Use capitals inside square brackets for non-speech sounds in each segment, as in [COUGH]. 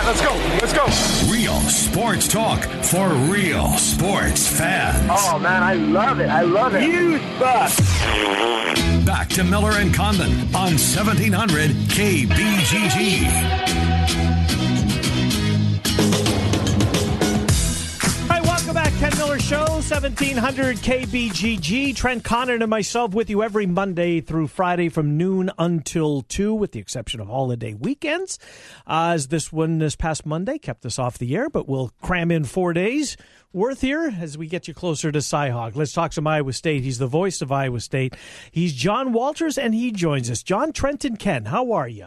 right, let's go. Let's go. Real sports talk for real sports fans. Oh man, I love it. I love it. You suck. Back to Miller and Condon on 1700 KBGG. 1700 KBGG. Trent Condon and myself with you every Monday through Friday from noon until 2, with the exception of holiday weekends. Uh, as this one this past Monday kept us off the air, but we'll cram in four days worth here as we get you closer to Cyhawk. Let's talk some Iowa State. He's the voice of Iowa State. He's John Walters, and he joins us. John, Trent, and Ken, how are you?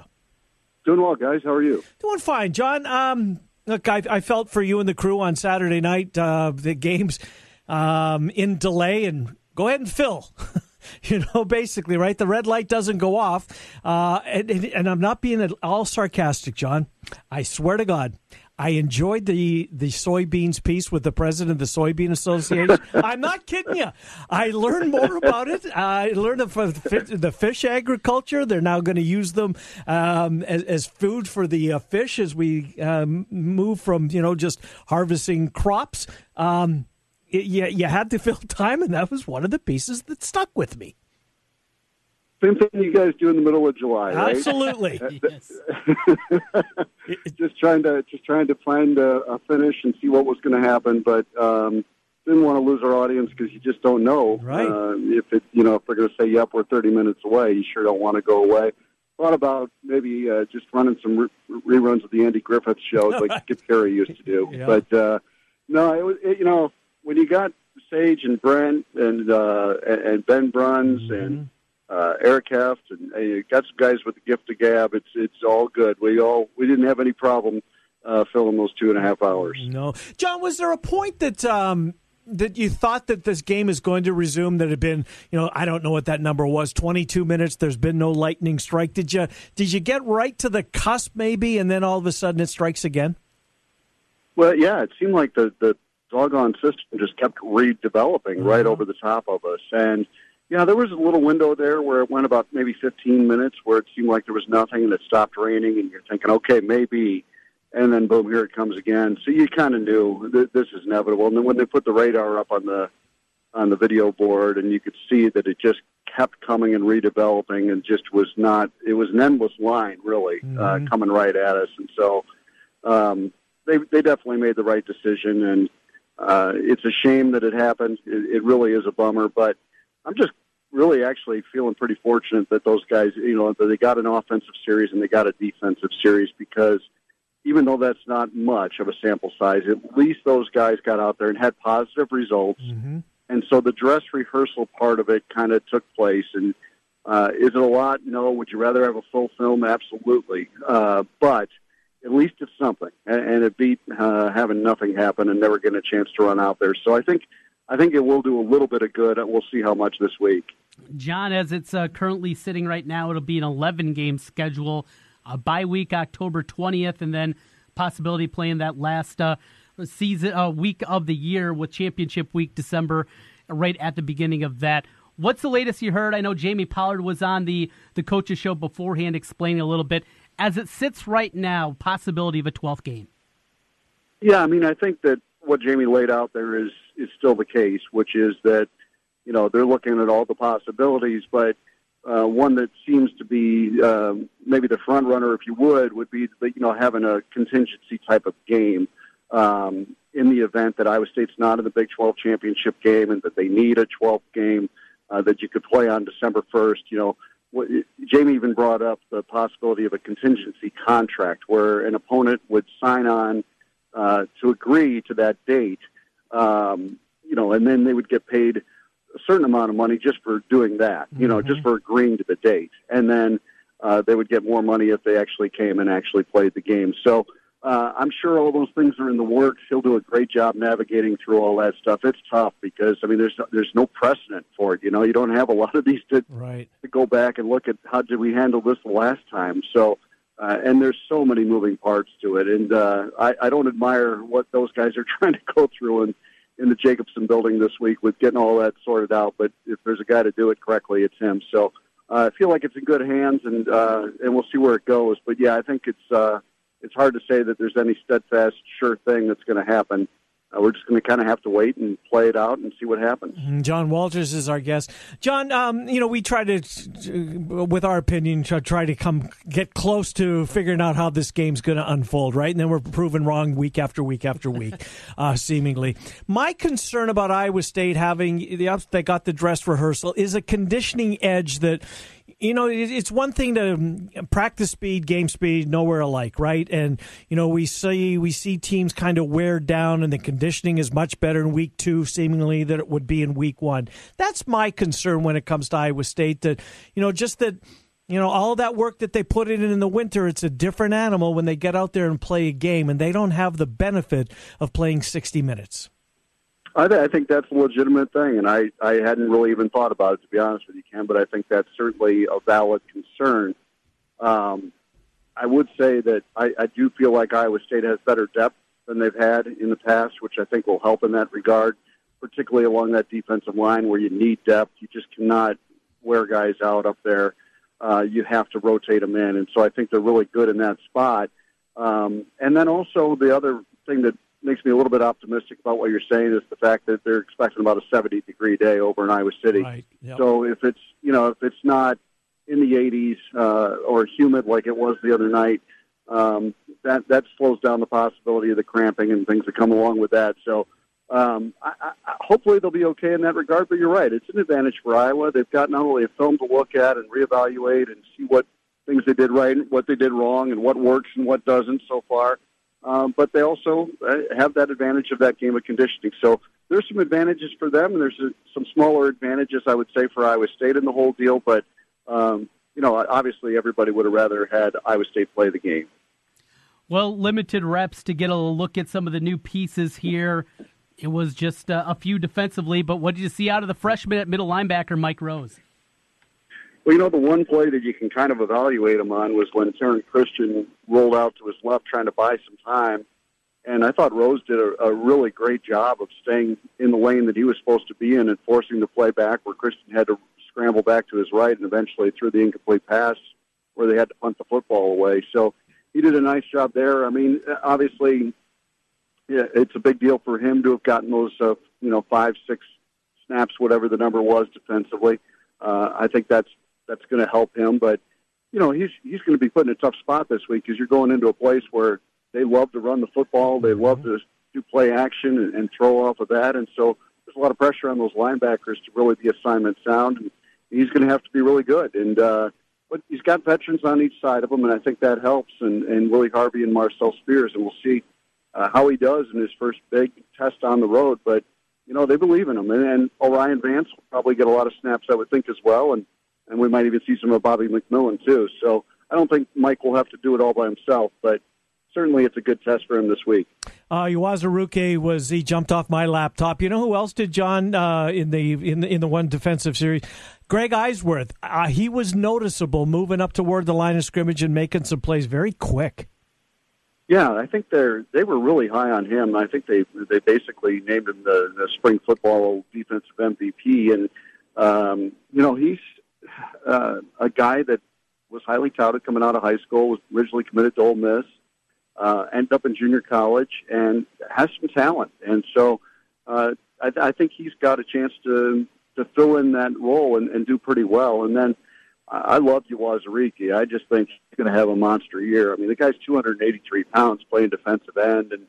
Doing well, guys. How are you? Doing fine, John. Um, look, I, I felt for you and the crew on Saturday night. Uh, the games um, in delay, and go ahead and fill. [LAUGHS] you know, basically, right? The red light doesn't go off, uh, and, and, and I'm not being at all sarcastic, John. I swear to God. I enjoyed the the soybeans piece with the president of the Soybean Association. [LAUGHS] I'm not kidding you. I learned more about it. I learned about the fish agriculture. They're now going to use them um, as, as, food for the uh, fish as we um, move from you know just harvesting crops. Um, it, you, you had to fill [LAUGHS] time, and that was one of the pieces that stuck with me. Same thing you guys do in the middle of July, right? Absolutely. [LAUGHS] [LAUGHS] just trying to just trying to find a, a finish and see what was going to happen, but um, didn't want to lose our audience because you just don't know. Right. Uh, if it, you know, if they're going to say, "Yep, we're 30 minutes away," you sure don't want to go away. Thought about maybe uh, just running some re- reruns of the Andy Griffith shows like Skip Caray used to do, Yeah. but uh, no, it was it, you know when you got Sage and Brent and uh, and Ben Bruns and uh, Eric Heft, and, you got some guys with the gift of gab. It's it's all good. We all we didn't have any problem uh, filling those two and a half hours. No, John. Was there a point that um, that you thought that this game is going to resume? That had been, you know, I don't know what that number was. Twenty two minutes. There's been no lightning strike. Did you did you get right to the cusp maybe, and then all of a sudden it strikes again? Well, yeah, it seemed like the the doggone system just kept redeveloping right over the top of us, and yeah, there was a little window there where it went about maybe 15 minutes where it seemed like there was nothing and it stopped raining, and you're thinking, okay, maybe. And then boom, here it comes again. So you kind of knew th- this is inevitable. And then when they put the radar up on the on the video board, and you could see that it just kept coming and redeveloping, and just was not. It was an endless line, really, uh, coming right at us. And so um, they they definitely made the right decision, and uh, it's a shame that it happened. It, it really is a bummer, but I'm just really actually feeling pretty fortunate that those guys, you know, that they got an offensive series and they got a defensive series because even though that's not much of a sample size, at least those guys got out there and had positive results. And so the dress rehearsal part of it kind of took place. And uh, is it a lot? No. Would you rather have a full film? Absolutely. Uh, but at least it's something, and, it beat uh, having nothing happen and never getting a chance to run out there. So I think I think it will do a little bit of good. We'll see how much this week. John, as it's uh, currently sitting right now, it'll be an 11 game schedule, a bye week October 20th, and then possibility playing that last uh, season uh, week of the year with championship week December, right at the beginning of that. What's the latest you heard? I know Jamie Pollard was on the the coaches show beforehand, explaining a little bit. As it sits right now, possibility of a 12th game. Yeah, I mean, I think that what Jamie laid out there is is still the case, which is that you know they're looking at all the possibilities, but uh, one that seems to be um, maybe the front runner, if you would, would be you know having a contingency type of game um, in the event that Iowa State's not in the Big 12 championship game and that they need a 12th game uh, that you could play on December 1st. You know, what, Jamie even brought up the possibility of a contingency contract where an opponent would sign on uh, to agree to that date, um, you know, and then they would get paid a certain amount of money just for doing that, you know, just for agreeing to the date, and then uh, they would get more money if they actually came and actually played the game. So uh, I'm sure all those things are in the works. He'll do a great job navigating through all that stuff. It's tough because I mean, there's there's no precedent for it. You know, you don't have a lot of these to, Right. to go back and look at how did we handle this the last time. So, uh, and there's so many moving parts to it, and uh, I, I don't admire what those guys are [LAUGHS] trying to go through in in the Jacobson building this week with getting all that sorted out. But if there's a guy to do it correctly, it's him. So uh, I feel like it's in good hands, and uh, and we'll see where it goes. But yeah, I think it's uh, it's hard to say that there's any steadfast, sure thing that's going to happen. Uh, we're just going to kind of have to wait and play it out and see what happens. Mm-hmm. John Walters is our guest. John, um, you know, we try to, with our opinion, try to come get close to figuring out how this game's going to unfold, right? And then we're proven wrong week after week after week, [LAUGHS] uh, seemingly. My concern about Iowa State having the they got the dress rehearsal is a conditioning edge that you know, it's one thing to um, practice speed, game speed, nowhere alike, right? And you know, we see we see teams kind of wear down, and the conditioning is much better in week two, seemingly, than it would be in week one. That's my concern when it comes to Iowa State. That you know, just that you know all that work that they put in in the winter it's a different animal when they get out there and play a game and they don't have the benefit of playing 60 minutes I, th- I think that's a legitimate thing, and I, I hadn't really even thought about it to be honest with you, Ken. But I think that's certainly a valid concern. Um, I would say that I, I do feel like Iowa State has better depth than they've had in the past, which I think will help in that regard, particularly along that defensive line where you need depth. You just cannot wear guys out up there. Uh, you have to rotate them in, and so I think they're really good in that spot. Um, and then also the other thing that makes me a little bit optimistic about what you're saying is the fact that they're expecting about a 70 degree day over in Iowa City. Right. Yep. So if it's you know if it's not in the 80s uh, or humid like it was the other night, um, that that slows down the possibility of the cramping and things that come along with that. So. Um, I, I, hopefully they'll be okay in that regard, but you're right. It's an advantage for Iowa. They've got not only a film to look at and reevaluate and see what things they did right, what they did wrong, and what works and what doesn't so far um, but they also uh, have that advantage of that game of conditioning. So there's some advantages for them, and there's a, some smaller advantages, I would say, for Iowa State in the whole deal. But um, you know, obviously, everybody would have rather had Iowa State play the game. Well, limited reps to get a look at some of the new pieces here. It was just uh, a few defensively, but what did you see out of the freshman at middle linebacker, Mike Rose? Well, you know, the one play that you can kind of evaluate him on was when Taryn Christian rolled out to his left trying to buy some time. And I thought Rose did a, a really great job of staying in the lane that he was supposed to be in and forcing the play back where Christian had to scramble back to his right and eventually threw the incomplete pass where they had to punt the football away. So he did a nice job there. I mean, obviously, yeah, it's a big deal for him to have gotten those, uh, you know, five, six snaps, whatever the number was defensively. Uh, I think that's that's going to help him. But you know, he's he's going to be put in a tough spot this week because you're going into a place where they love to run the football, they love to do play action and, and throw off of that, and so there's a lot of pressure on those linebackers to really be assignment sound. And he's going to have to be really good. And uh, but he's got veterans on each side of him, and I think that helps. And and Willie Harvey and Marcel Spears, and we'll see uh, how he does in his first big test on the road. But you know they believe in him, and, and O'Rien Vance will probably get a lot of snaps, I would think, as well. And and we might even see some of Bobby McMillan too. So I don't think Mike will have to do it all by himself, but certainly it's a good test for him this week. Uh, Uwazurike was he jumped off my laptop. You know who else did John uh, in the in the in the one defensive series? Greg Eisworth. Uh, he was noticeable moving up toward the line of scrimmage and making some plays very quick. Yeah, I think they're they were really high on him. I think they they basically named him the, the spring football defensive MVP, and um, you know he's uh, a guy that was highly touted coming out of high school, was originally committed to Ole Miss, uh, ended up in junior college, and has some talent. And so uh, I, I think he's got a chance to to fill in that role and, and do pretty well. And then I love Uwazurike. I just think he's going to have a monster year. I mean, the guy's 283 pounds, playing defensive end, and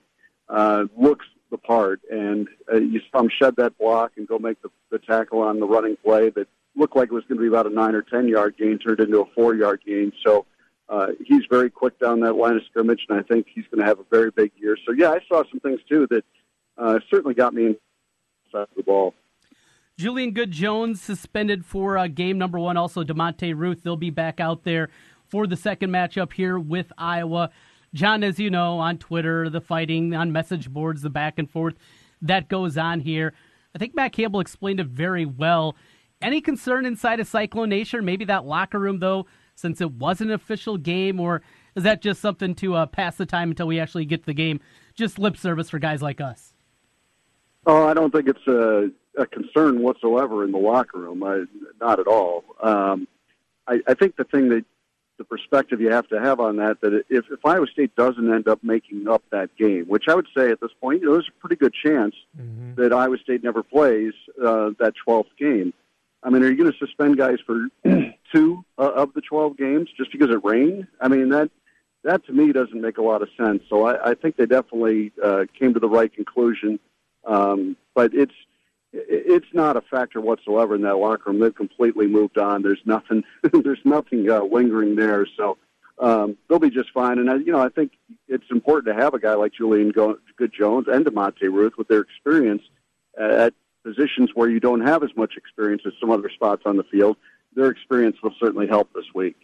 uh, looks the part. And uh, you saw him shed that block and go make the, the tackle on the running play that looked like it was going to be about a nine or ten yard gain, turned into a four yard gain. So uh, he's very quick down that line of scrimmage, and I think he's going to have a very big year. So yeah, I saw some things too that uh, certainly got me inside the ball. Julian Good Jones suspended for uh, game number one. Also, Demonte Ruth, they'll be back out there for the second matchup here with Iowa. John, as you know, on Twitter, the fighting, on message boards, the back and forth that goes on here. I think Matt Campbell explained it very well any concern inside of Cyclone Nation? Maybe that locker room, though, since it was an official game, or is that just something to uh, pass the time until we actually get to the game? Just lip service for guys like us. Oh, I don't think it's a, a concern whatsoever in the locker room. I, not at all. Um, I, I think the thing that the perspective you have to have on that. That if, if Iowa State doesn't end up making up that game, which I would say at this point, you know, there's a pretty good chance mm-hmm. that Iowa State never plays uh, that 12th game. I mean, are you going to suspend guys for [CLEARS THROAT] two uh, of the 12 games just because it rained? I mean, that that to me doesn't make a lot of sense. So I, I think they definitely uh, came to the right conclusion. Um, but it's it's not a factor whatsoever in that locker room. They've completely moved on. There's nothing. [LAUGHS] there's nothing uh, lingering there. So um, they'll be just fine. And I, you know, I think it's important to have a guy like Julian Good Jones and Demonte Ruth with their experience at positions where you don't have as much experience as some other spots on the field their experience will certainly help this week.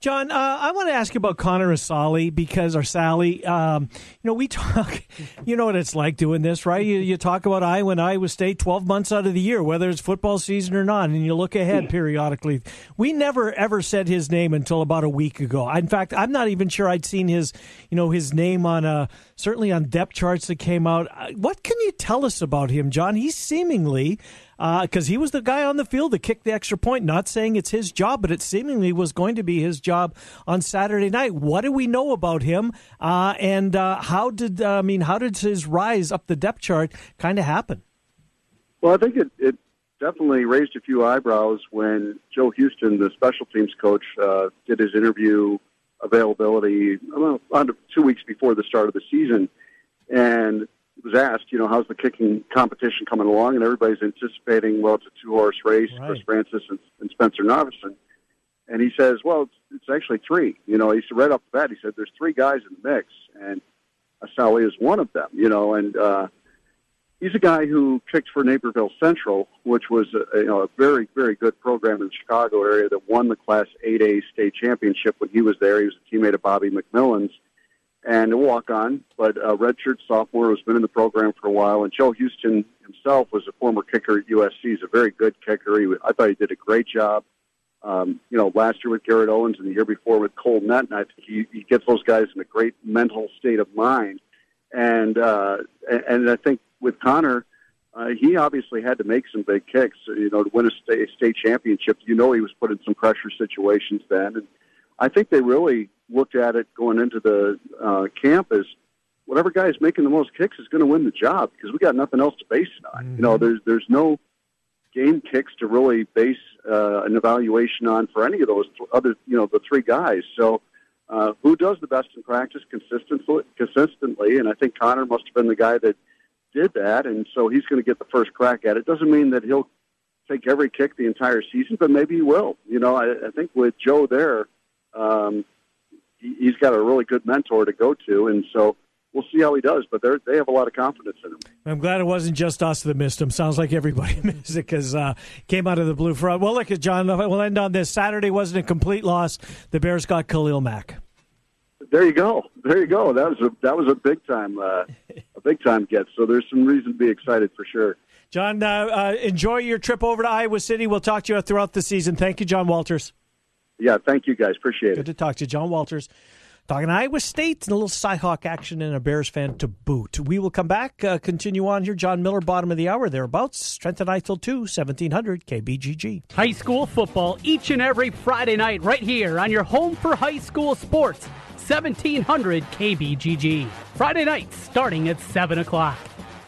John, uh, I want to ask you about Connor Assalley because, or Sally, um, you know, we [LAUGHS] talk, you know what it's like doing this, right? You, you talk about Iowa and Iowa State 12 months out of the year, whether it's football season or not, and you look ahead periodically. We never ever said his name until about a week ago. In fact, I'm not even sure I'd seen his, you know, his name on a, certainly on depth charts that came out. Uh, what can you tell us about him, John? He's seemingly because uh, he was the guy on the field that kicked the extra point. Not saying it's his job, but it seemingly was going to be his job on Saturday night. What do we know about him? Uh, and uh, how did uh, I mean? How did his rise up the depth chart kind of happen? Well, I think it, it definitely raised a few eyebrows when Joe Houston, the special teams coach, uh, did his interview availability well, two weeks before the start of the season, and was asked, you know, how's the kicking competition coming along, and everybody's anticipating, well, it's a two-horse race, right. Chris Francis and, and Spencer Novison. And he says, well, it's, it's actually three. You know, he said right off the bat, he said, there's three guys in the mix, and Assalley is one of them, you know, and uh, he's a guy who kicked for Naperville Central, which was a, you know, a very, very good program in the Chicago area that won the Class 8A state championship when he was there. He was a teammate of Bobby McMillan's and a walk on, but a redshirt sophomore who's been in the program for a while. And Joe Houston himself was a former kicker at USC. He's a very good kicker. He, I thought he did a great job. Um, you know, last year with Garrett Owens and the year before with Cole Netten, and I think he, he gets those guys in a great mental state of mind. And uh, and I think with Connor, uh, he obviously had to make some big kicks. You know, to win a state, state championship, you know, he was put in some pressure situations then, and I think they really looked at it going into the uh, camp as whatever guy is making the most kicks is going to win the job because we got nothing else to base it on. Mm-hmm. You know, mm-hmm. there's there's no game kicks to really base uh, an evaluation on for any of those th- other you know the three guys. So. Uh, who does the best in practice consistently? Consistently, and I think Connor must have been the guy that did that, and so he's going to get the first crack at it. Doesn't mean that he'll take every kick the entire season, but maybe he will. You know, I, I think with Joe there, um, he's got a really good mentor to go to, and so we'll see how he does. But they they have a lot of confidence in him. I'm glad it wasn't just us that missed him. Sounds like everybody [LAUGHS] missed it because uh, came out of the blue front. Well, look at John. We'll end on this. Saturday wasn't a complete loss. The Bears got Khalil Mack. There you go. There you go. That was a that was a big time uh, a big time get. So there's some reason to be excited for sure. John, uh, uh, enjoy your trip over to Iowa City. We'll talk to you throughout the season. Thank you, John Walters. Yeah, thank you guys. Appreciate Good it. Good to talk to you. John Walters talking to Iowa State and a little Cyhawk action and a Bears fan to boot. We will come back, uh, continue on here. John Miller, bottom of the hour, thereabouts. Trenton Eichel 2, 1700 KBGG. High school football each and every Friday night right here on your home for high school sports, 1700 KBGG. Friday nights starting at 7 o'clock.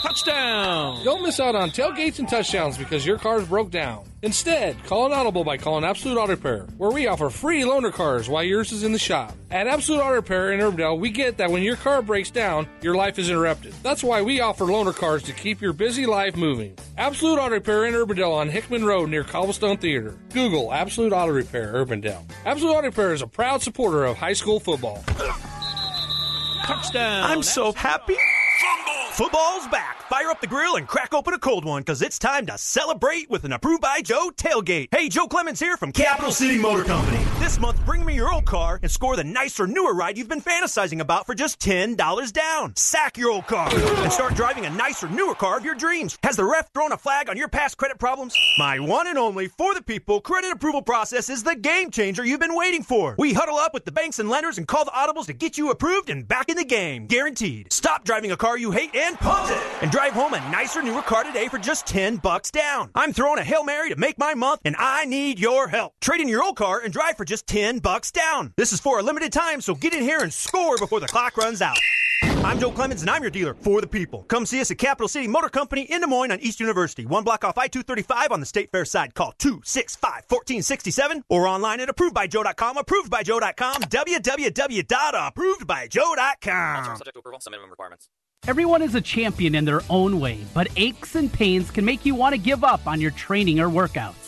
Touchdown! Don't miss out on tailgates and touchdowns because your car's broke down. Instead, call an audible by calling Absolute Auto Repair, where we offer free loaner cars while yours is in the shop. At Absolute Auto Repair in Urbandale, we get that when your car breaks down, your life is interrupted. That's why we offer loaner cars to keep your busy life moving. Absolute Auto Repair in Urbandale on Hickman Road near Cobblestone Theater. Google Absolute Auto Repair Urbandale. Absolute Auto Repair is a proud supporter of high school football. Touchdown! I'm so happy. Football's back. Fire up the grill and crack open a cold one because it's time to celebrate with an approved by Joe tailgate. Hey, Joe Clemens here from Capital City Motor Company. This month, bring me your old car and score the nicer, newer ride you've been fantasizing about for just $10 down. Sack your old car and start driving a nicer, newer car of your dreams. Has the ref thrown a flag on your past credit problems? My one and only for the people credit approval process is the game changer you've been waiting for. We huddle up with the banks and lenders and call the audibles to get you approved and back in the game. Guaranteed. Stop driving a car you hate and punt it and drive home a nicer, newer car today for just 10 bucks down. I'm throwing a Hail Mary to make my month and I need your help. Trade in your old car and drive for just 10 bucks down. This is for a limited time, so get in here and score before the clock runs out. I'm Joe Clemens, and I'm your dealer for the people. Come see us at Capital City Motor Company in Des Moines on East University, one block off I-235 on the State Fair side. Call 265-1467 or online at approvedbyjoe.com, approvedbyjoe.com, www.approvedbyjoe.com. Subject to approval, some minimum requirements. Everyone is a champion in their own way, but aches and pains can make you want to give up on your training or workouts.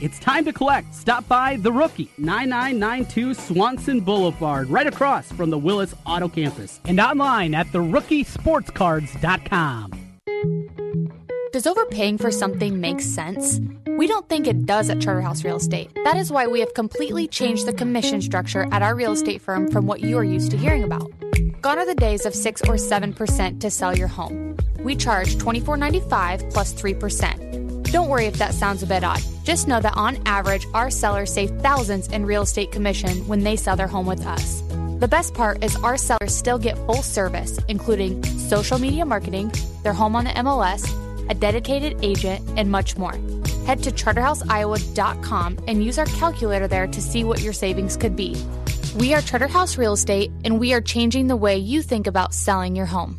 It's time to collect. Stop by The Rookie, 9992 Swanson Boulevard, right across from the Willis Auto Campus, and online at therookiesportscards.com. Does overpaying for something make sense? We don't think it does at Charterhouse Real Estate. That is why we have completely changed the commission structure at our real estate firm from what you are used to hearing about. Gone are the days of 6 or 7% to sell your home. We charge $24.95 plus 3%. Don't worry if that sounds a bit odd. Just know that on average, our sellers save thousands in real estate commission when they sell their home with us. The best part is our sellers still get full service, including social media marketing, their home on the MLS, a dedicated agent, and much more. Head to charterhouseiowa.com and use our calculator there to see what your savings could be. We are Charterhouse Real Estate, and we are changing the way you think about selling your home.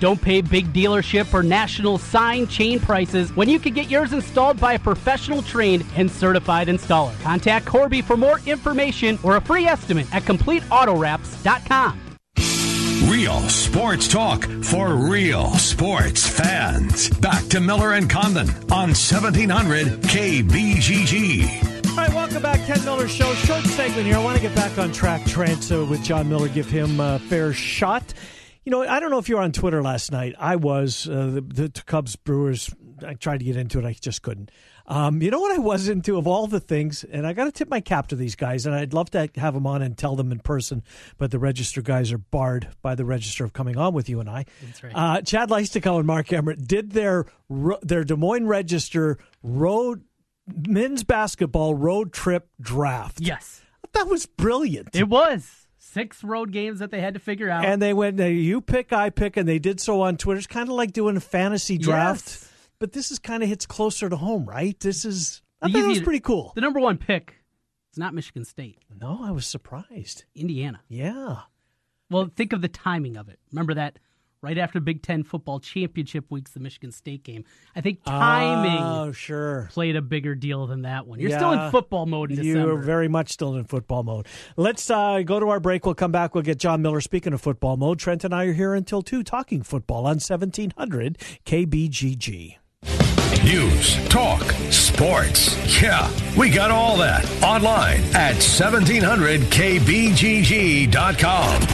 Don't pay big dealership or national sign chain prices when you can get yours installed by a professional trained and certified installer. Contact Corby for more information or a free estimate at CompleteAutoWraps.com. Real sports talk for real sports fans. Back to Miller and Condon on 1700 KBGG. All right, welcome back. Ken Miller Show. Short segment here. I want to get back on track, Trent, uh, with John Miller, give him a fair shot. You know, I don't know if you were on Twitter last night. I was. Uh, the, the Cubs Brewers, I tried to get into it, I just couldn't. Um, you know what I was into of all the things, and I got to tip my cap to these guys, and I'd love to have them on and tell them in person, but the Register guys are barred by the Register of coming on with you and I. That's right. Uh, Chad Leistikow and Mark Emmert did their their Des Moines Register road men's basketball road trip draft. Yes, that was brilliant. It was six road games that they had to figure out. And they went, you pick, I pick, and they did so on Twitter. It's kind of like doing a fantasy draft, Yes. but this is kind of hits closer to home, right? This is, I thought it was pretty cool. The number one pick is not Michigan State. No, I was surprised. Indiana. Yeah. Well, think of the timing of it. Remember that right after Big Ten football championship week's the Michigan State game. I think timing Oh, sure. played a bigger deal than that one. You're Yeah. still in football mode in You're very much still in football mode. Let's uh, go to our break. We'll come back. We'll get John Miller. Speaking of football mode, Trent and I are here until 2 talking football on 1700 KBGG. News, talk, sports. Yeah, we got all that online at 1700kbgg.com.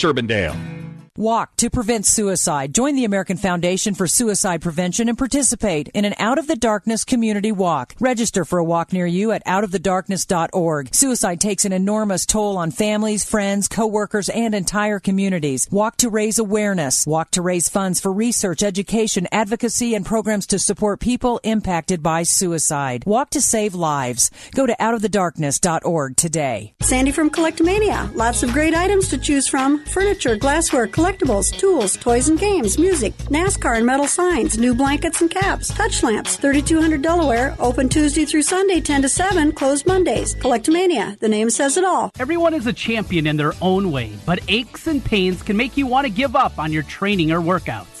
IA-Urbandale. Walk to prevent suicide. Join the American Foundation for Suicide Prevention and participate in an Out of the Darkness community walk. Register for a walk near you at outofthedarkness.org. Suicide takes an enormous toll on families, friends, coworkers, and entire communities. Walk to raise awareness. Walk to raise funds for research, education, advocacy, and programs to support people impacted by suicide. Walk to save lives. Go to outofthedarkness.org today. Sandy from Collectomania. Lots of great items to choose from furniture, glassware, collectibles, tools, toys and games, music, NASCAR and metal signs, new blankets and caps, touch lamps, 3200 Delaware, open Tuesday through Sunday 10 to 7, closed Mondays. Collectomania, the name says it all. Everyone is a champion in their own way, but aches and pains can make you want to give up on your training or workouts.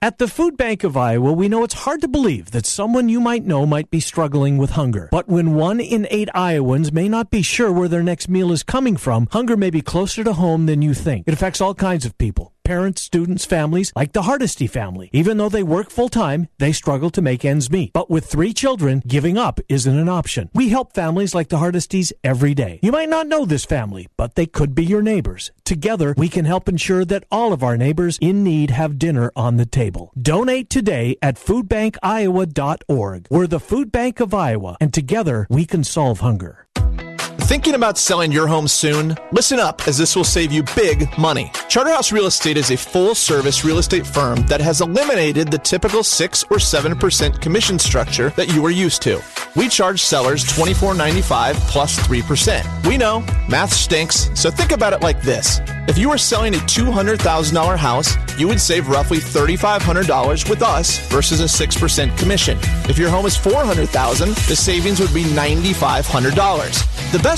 At the Food Bank of Iowa, we know it's hard to believe that someone you might know might be struggling with hunger. But when one in eight Iowans may not be sure where their next meal is coming from, hunger may be closer to home than you think. It affects all kinds of people. Parents, students, families, like the Hardesty family. Even though they work full time, they struggle to make ends meet. But with three children, giving up isn't an option. We help families like the Hardesties every day. You might not know this family, but they could be your neighbors. Together, we can help ensure that all of our neighbors in need have dinner on the table. Donate today at foodbankiowa.org. We're the Food Bank of Iowa, and together we can solve hunger. Thinking about selling your home soon? Listen up, as this will save you big money. Charterhouse Real Estate is a full service real estate firm that has eliminated the typical 6 or 7% commission structure that you are used to. We charge sellers $24.95 plus 3%. We know, math stinks, so think about it like this. If you were selling a $200,000 house, you would save roughly $3,500 with us versus a 6% commission. If your home is 400,000, the savings would be $9,500. The best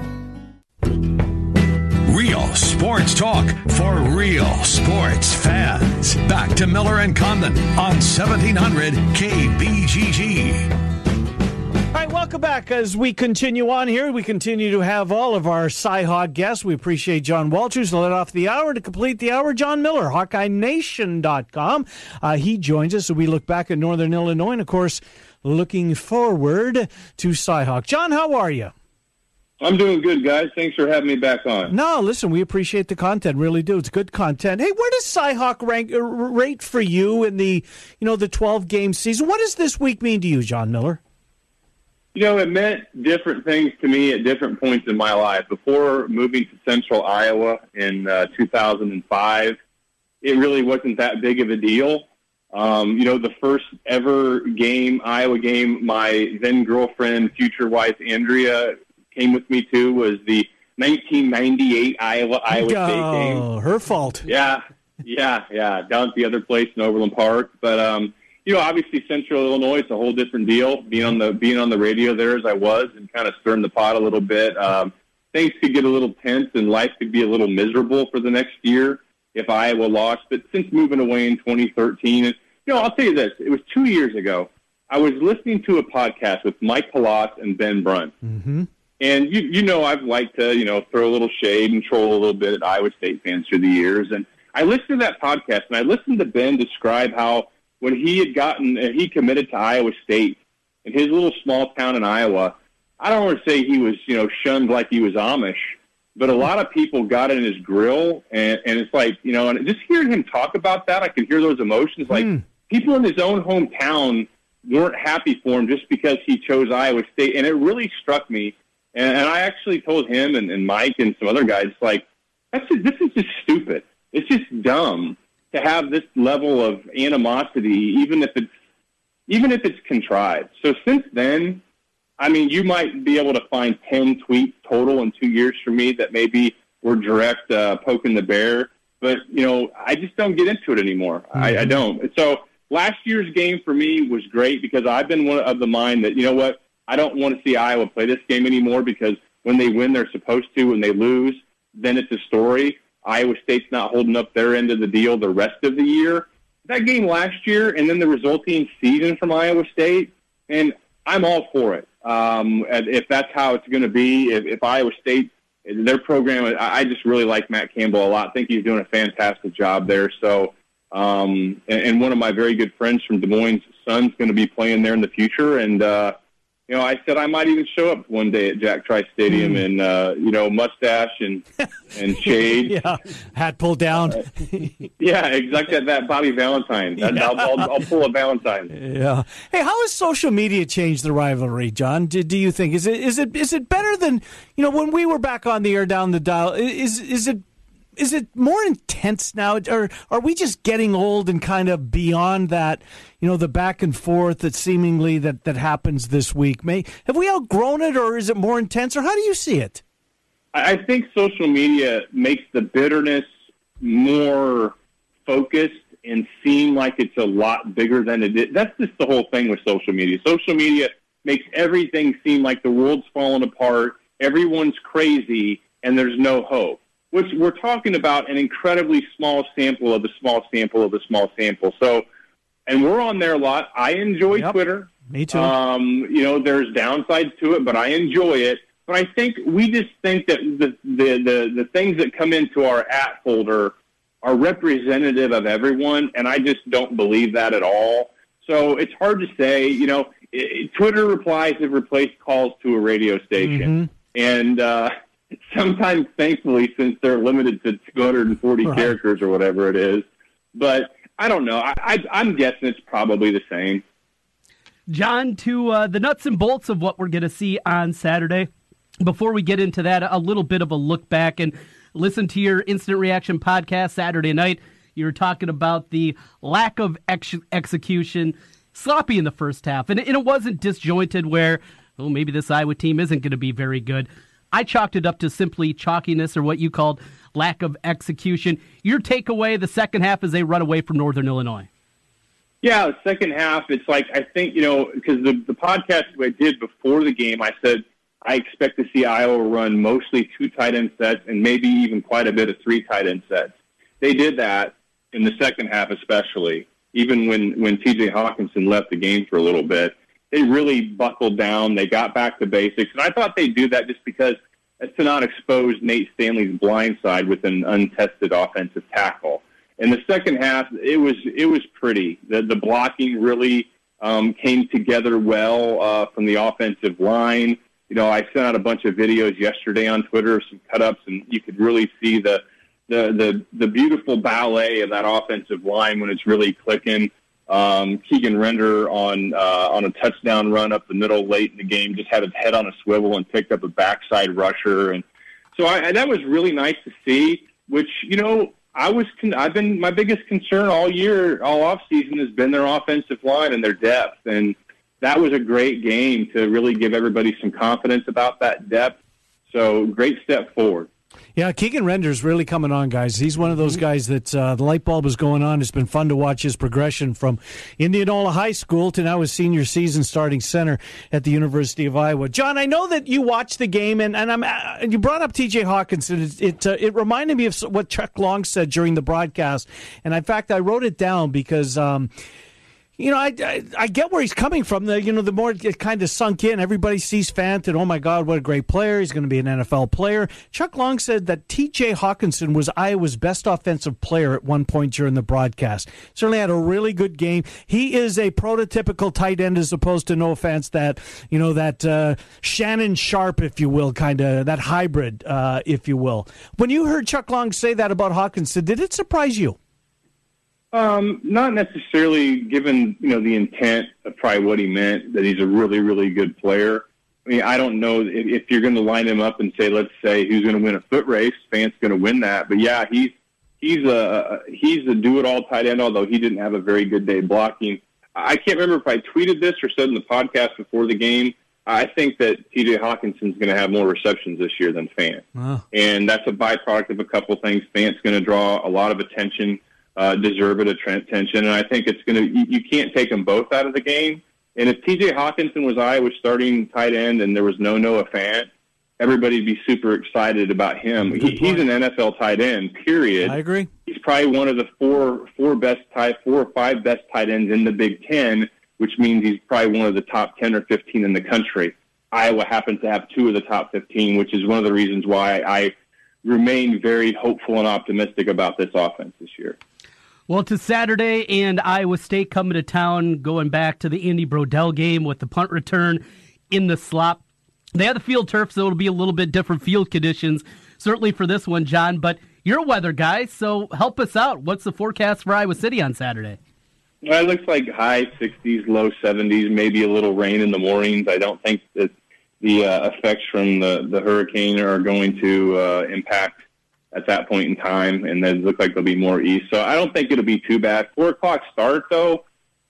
Real sports talk for real sports fans. Back to Miller and Condon on 1700 KBGG. All right, welcome back as we continue on here. We continue to have all of our Cyhawk guests. We appreciate John Walters let off the hour. To complete the hour, John Miller, HawkeyeNation.com. Uh, he joins us as we look back at Northern Illinois and, of course, looking forward to Cyhawk. John, how are you? I'm doing good, guys. Thanks for having me back on. No, listen, we appreciate the content. Really do. It's good content. Hey, where does Cyhawk rank uh, rate for you in the you know the 12 game season? What does this week mean to you, John Miller? You know, it meant different things to me at different points in my life. Before moving to Central Iowa in uh, 2005, it really wasn't that big of a deal. Um, you know, the first ever game, Iowa game, my then girlfriend, future wife Andrea came with me to was the 1998 Iowa Iowa State game. Oh, her fault. Yeah, yeah, yeah. Down at the other place in Overland Park, but um, you know, obviously Central Illinois is a whole different deal. Being on the being on the radio there as I was, and kind of stirring the pot a little bit. Um, things could get a little tense, and life could be a little miserable for the next year if Iowa lost. But since moving away in 2013, and you know, I'll tell you this: it was two years ago. I was listening to a podcast with Mike Palas and Ben Bruns. Mm-hmm. And you you know I've liked to you know throw a little shade and troll a little bit at Iowa State fans through the years, and I listened to that podcast and I listened to Ben describe how when he had gotten uh, he committed to Iowa State in his little small town in Iowa. I don't want to say he was you know shunned like he was Amish, but a lot of people got in his grill, and and it's like you know, and just hearing him talk about that, I could hear those emotions. Like Mm. people in his own hometown weren't happy for him just because he chose Iowa State, and it really struck me. And, and I actually told him and, and Mike and some other guys, like, that's just, this is just stupid. It's just dumb to have this level of animosity, even if it's even if it's contrived. So since then, I mean, you might be able to find ten tweets total in two years for me that maybe were direct uh, poking the bear. But you know, I just don't get into it anymore. I, I don't. So last year's game for me was great because I've been one of the mind that you know what I don't want to see Iowa play this game anymore because when they win, they're supposed to. When they lose, then it's a story. Iowa State's not holding up their end of the deal the rest of the year. That game last year and then the resulting season from Iowa State, and I'm all for it. Um, if that's how it's going to be, if, if Iowa State, their program, I just really like Matt Campbell a lot. I think he's doing a fantastic job there. So, um, and, and one of my very good friends from Des Moines' son's going to be playing there in the future, and uh, you know, I said I might even show up one day at Jack Trice Stadium Mm. in, uh, you know, mustache and and [LAUGHS] shade. yeah, hat pulled down. yeah, exactly. That Bobby Valentine. That- I'll, I'll, I'll pull a Valentine. Yeah. Hey, how has social media changed the rivalry, John? Do, do you think is it is it is it better than you know when we were back on the air down the dial? Is is it is it more intense now, or are we just getting old and kind of beyond that? You know, the back and forth that seemingly that that happens this week. May have we outgrown it, or is it more intense, or how do you see it? I think social media makes the bitterness more focused and seem like it's a lot bigger than it is. That's just the whole thing with social media. Social media makes everything seem like the world's falling apart, everyone's crazy, and there's no hope. Which we're talking about an incredibly small sample of a small sample of a small sample. So, and we're on there a lot. I enjoy Twitter. Me too. Um, you know, there's downsides to it, but I enjoy it. But I think we just think that the the the, the things that come into our at folder are representative of everyone, and I just don't believe that at all. So it's hard to say. You know, it, Twitter replies have replaced calls to a radio station, and uh, sometimes, thankfully, since they're limited to 240 Right. characters or whatever it is. But I don't know. I, I, I'm guessing it's probably the same. John, to uh, the nuts and bolts of what we're going to see on Saturday. Before we get into that, a little bit of a look back and listen to your instant reaction podcast Saturday night. You were talking about the lack of ex- execution, sloppy in the first half, and, and it wasn't disjointed where, oh, maybe this Iowa team isn't going to be very good. I chalked it up to simply chalkiness or what you called lack of execution. Your takeaway the second half is they run away from Northern Illinois. Yeah, the second half, it's like I think you know because the the podcast I did before the game, I said I expect to see Iowa run mostly two tight end sets and maybe even quite a bit of three tight end sets. They did that in the second half, especially even when when T.J. Hockenson left the game for a little bit. They really buckled down. They got back to basics, and I thought they'd do that just because to not expose Nate Stanley's blind side with an untested offensive tackle. In the second half, it was it was pretty. The the blocking really um, came together well uh, from the offensive line. You know, I sent out a bunch of videos yesterday on Twitter, some cut ups, and you could really see the the the the beautiful ballet of that offensive line when it's really clicking. Um, Keegan Render on uh, on a touchdown run up the middle late in the game just had his head on a swivel and picked up a backside rusher, and so I, that was really nice to see. Which you know I was con- I've been my biggest concern all year, all off season has been their offensive line and their depth, and that was a great game to really give everybody some confidence about that depth. So great step forward. Yeah, Keegan Render's really coming on, guys. He's one of those guys that uh, the light bulb is going on. It's been fun to watch his progression from Indianola High School to now his senior season starting center at the University of Iowa. John, I know that you watched the game, and, and I'm uh, you brought up T.J. Hockenson. It it, uh, it reminded me of what Chuck Long said during the broadcast, and in fact, I wrote it down because. Um, you know, I, I, I get where he's coming from. The you know, the more it kind of sunk in, everybody sees Fant oh my God, what a great player! He's going to be an NFL player. Chuck Long said that T.J. Hockenson was Iowa's best offensive player at one point during the broadcast. Certainly had a really good game. He is a prototypical tight end, as opposed to no offense that you know that uh, Shannon Sharpe, if you will, kind of that hybrid, uh, if you will. When you heard Chuck Long say that about Hockenson, did it surprise you? Um, not necessarily given, you know, the intent of probably what he meant, that he's a really, really good player. I mean, I don't know if, if you're going to line him up and say, let's say, who's going to win a foot race, Fant's going to win that. But yeah, he's, he's a, he's a do-it-all tight end, although he didn't have a very good day blocking. I can't remember if I tweeted this or said in the podcast before the game. I think that T.J. Hockenson's going to have more receptions this year than Fant and that's a byproduct of a couple things. Fant's going to draw a lot of attention, uh, deserve it attention, and I think it's going to. You, you can't take them both out of the game. And if T.J. Hockenson was Iowa's starting tight end and there was no Noah Fant, everybody'd be super excited about him. He, he's an NFL tight end. Period. I agree. He's probably one of the four four best tight four or five best tight ends in the Big Ten, which means he's probably one of the top ten or fifteen in the country. Iowa happens to have two of the top fifteen, which is one of the reasons why I remain very hopeful and optimistic about this offense this year. Well, to Saturday and Iowa State coming to town, going back to the Andy Brodell game with the punt return in the slop. They have the field turf, so it'll be a little bit different field conditions, certainly for this one, John. But you're a weather guy, so help us out. What's the forecast for Iowa City on Saturday? Well, it looks like high 60s, low 70s, maybe a little rain in the mornings. I don't think that the uh, effects from the, the hurricane are going to uh, impact at that point in time, and then it looks like there'll be more east. So I don't think it'll be too bad. Four o'clock start though,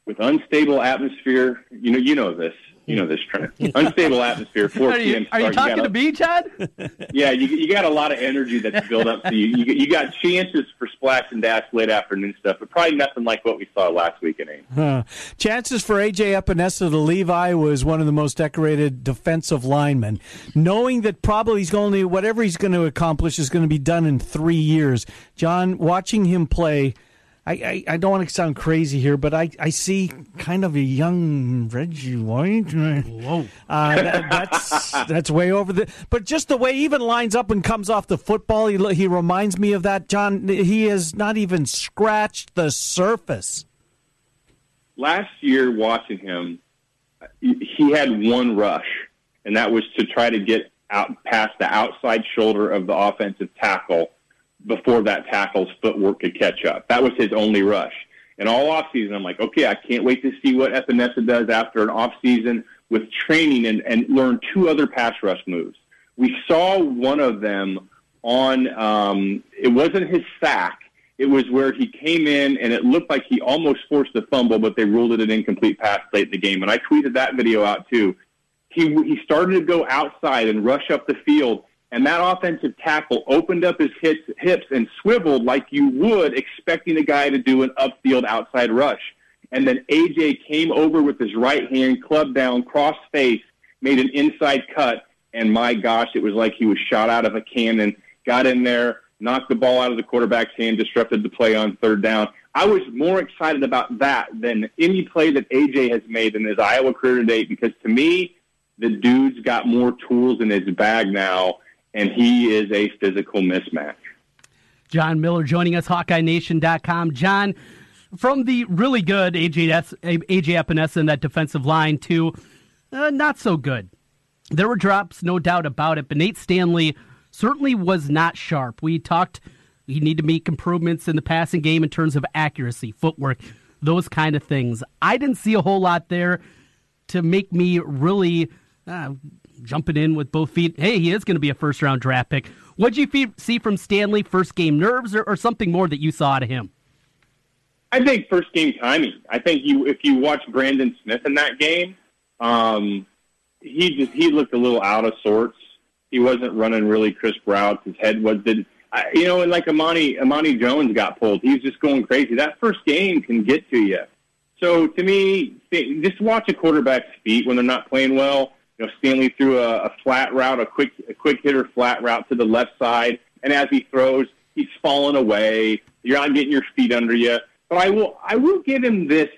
with unstable atmosphere. You know, you know this. You know this trend. [LAUGHS] Unstable atmosphere. Four Are you, p.m. are you start. talking gotta- to me, Chad? [LAUGHS] yeah, you, you got a lot of energy that's built up. So you, you, you got chances for splash and dash late afternoon stuff, but probably nothing like what we saw last week in Ames. Huh. Chances for AJ Epenesa to leave Iowa as one of the most decorated defensive linemen, knowing that probably he's going to whatever he's going to accomplish is going to be done in three years. John, watching him play, I, I, I don't want to sound crazy here, but I, I see kind of a young Reggie White. [LAUGHS] Whoa, uh, that, that's that's way over the. But just the way he even lines up and comes off the football, he he reminds me of that. John, he has not even scratched the surface. Last year, watching him, he had one rush, and that was to try to get out past the outside shoulder of the offensive tackle before that tackle's footwork could catch up. That was his only rush. And all offseason, I'm like, okay, I can't wait to see what Epenesa does after an offseason with training and, and learn two other pass rush moves. We saw one of them on, um, it wasn't his sack. It was where he came in and it looked like he almost forced a fumble, but they ruled it an incomplete pass late in the game. And I tweeted that video out too. He, he started to go outside and rush up the field and that offensive tackle opened up his hips, hips and swiveled like you would expecting a guy to do an upfield outside rush. And then AJ came over with his right hand, club down, cross face, made an inside cut, and my gosh, it was like he was shot out of a cannon. Got in there, knocked the ball out of the quarterback's hand, disrupted the play on third down. I was more excited about that than any play that AJ has made in his Iowa career to date because to me, the dude's got more tools in his bag now and he is a physical mismatch. John Miller joining us, HawkeyeNation.com. John, from the really good AJ, AJ Epenesa in that defensive line to uh, not so good. There were drops, no doubt about it, but Nate Stanley certainly was not sharp. We talked he need to make improvements in the passing game in terms of accuracy, footwork, those kind of things. I didn't see a whole lot there to make me really uh, jumping in with both feet. Hey, he is going to be a first round draft pick. What'd you see from Stanley? First game nerves or, or something more that you saw out of him? I think first game timing. I think you if you watch Brandon Smith in that game, um, he just he looked a little out of sorts. He wasn't running really crisp routes. His head was did you know, and like Amani Amani Jones got pulled. He was just going crazy. That first game can get to you. So to me, just watch a quarterback's feet when they're not playing well know, Stanley threw a, a flat route, a quick, a quick hitter flat route to the left side, and as he throws, he's falling away. You're not getting your feet under you. But I will, I will give him this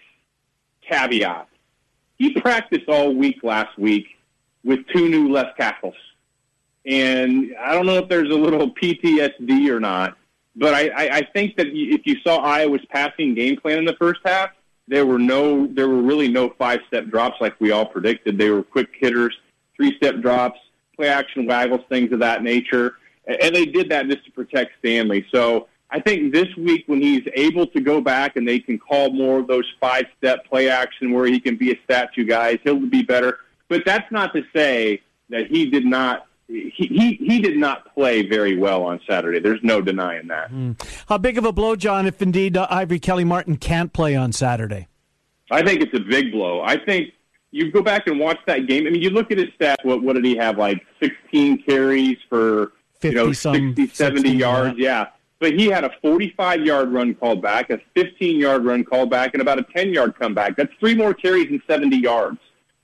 caveat. He practiced all week last week with two new left tackles, and I don't know if there's a little PTSD or not. But I, I, I think that if you saw Iowa's passing game plan in the first half, there were no, there were really no five step drops like we all predicted. They were quick hitters, three step drops, play action waggles, things of that nature, and they did that just to protect Stanley. So I think this week when he's able to go back and they can call more of those five step play action where he can be a statue guy, he'll be better. But that's not to say that he did not he, he, he did not play very well on Saturday. There's no denying that. Mm. How big of a blow, John, if indeed uh, Ivory Kelly Martin can't play on Saturday? I think it's a big blow. I think you go back and watch that game. I mean, you look at his stats. What, what did he have? Like 16 carries for you know 60, 70 yards. Yeah. yeah. But he had a 45 yard run called back, a 15 yard run called back, and about a 10 yard comeback. That's three more carries and 70 yards.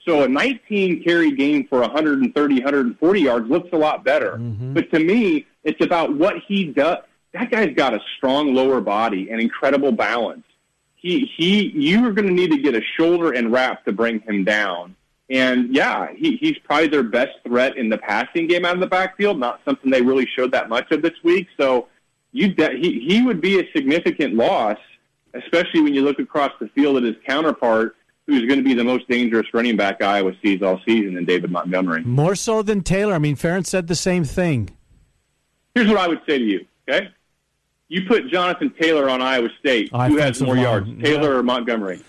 So a 19 carry game for 130, 140 yards looks a lot better. Mm-hmm. But to me, it's about what he does. That guy's got a strong lower body and incredible balance. He he, you are going to need to get a shoulder and wrap to bring him down. And yeah, he, he's probably their best threat in the passing game out of the backfield. Not something they really showed that much of this week. So you de- he he would be a significant loss, especially when you look across the field at his counterpart who's going to be the most dangerous running back Iowa sees all season than David Montgomery. More so than Taylor. I mean, Ferentz said the same thing. Here's what I would say to you, okay? You put Jonathan Taylor on Iowa State. Who has more yards, Taylor yeah. or Montgomery?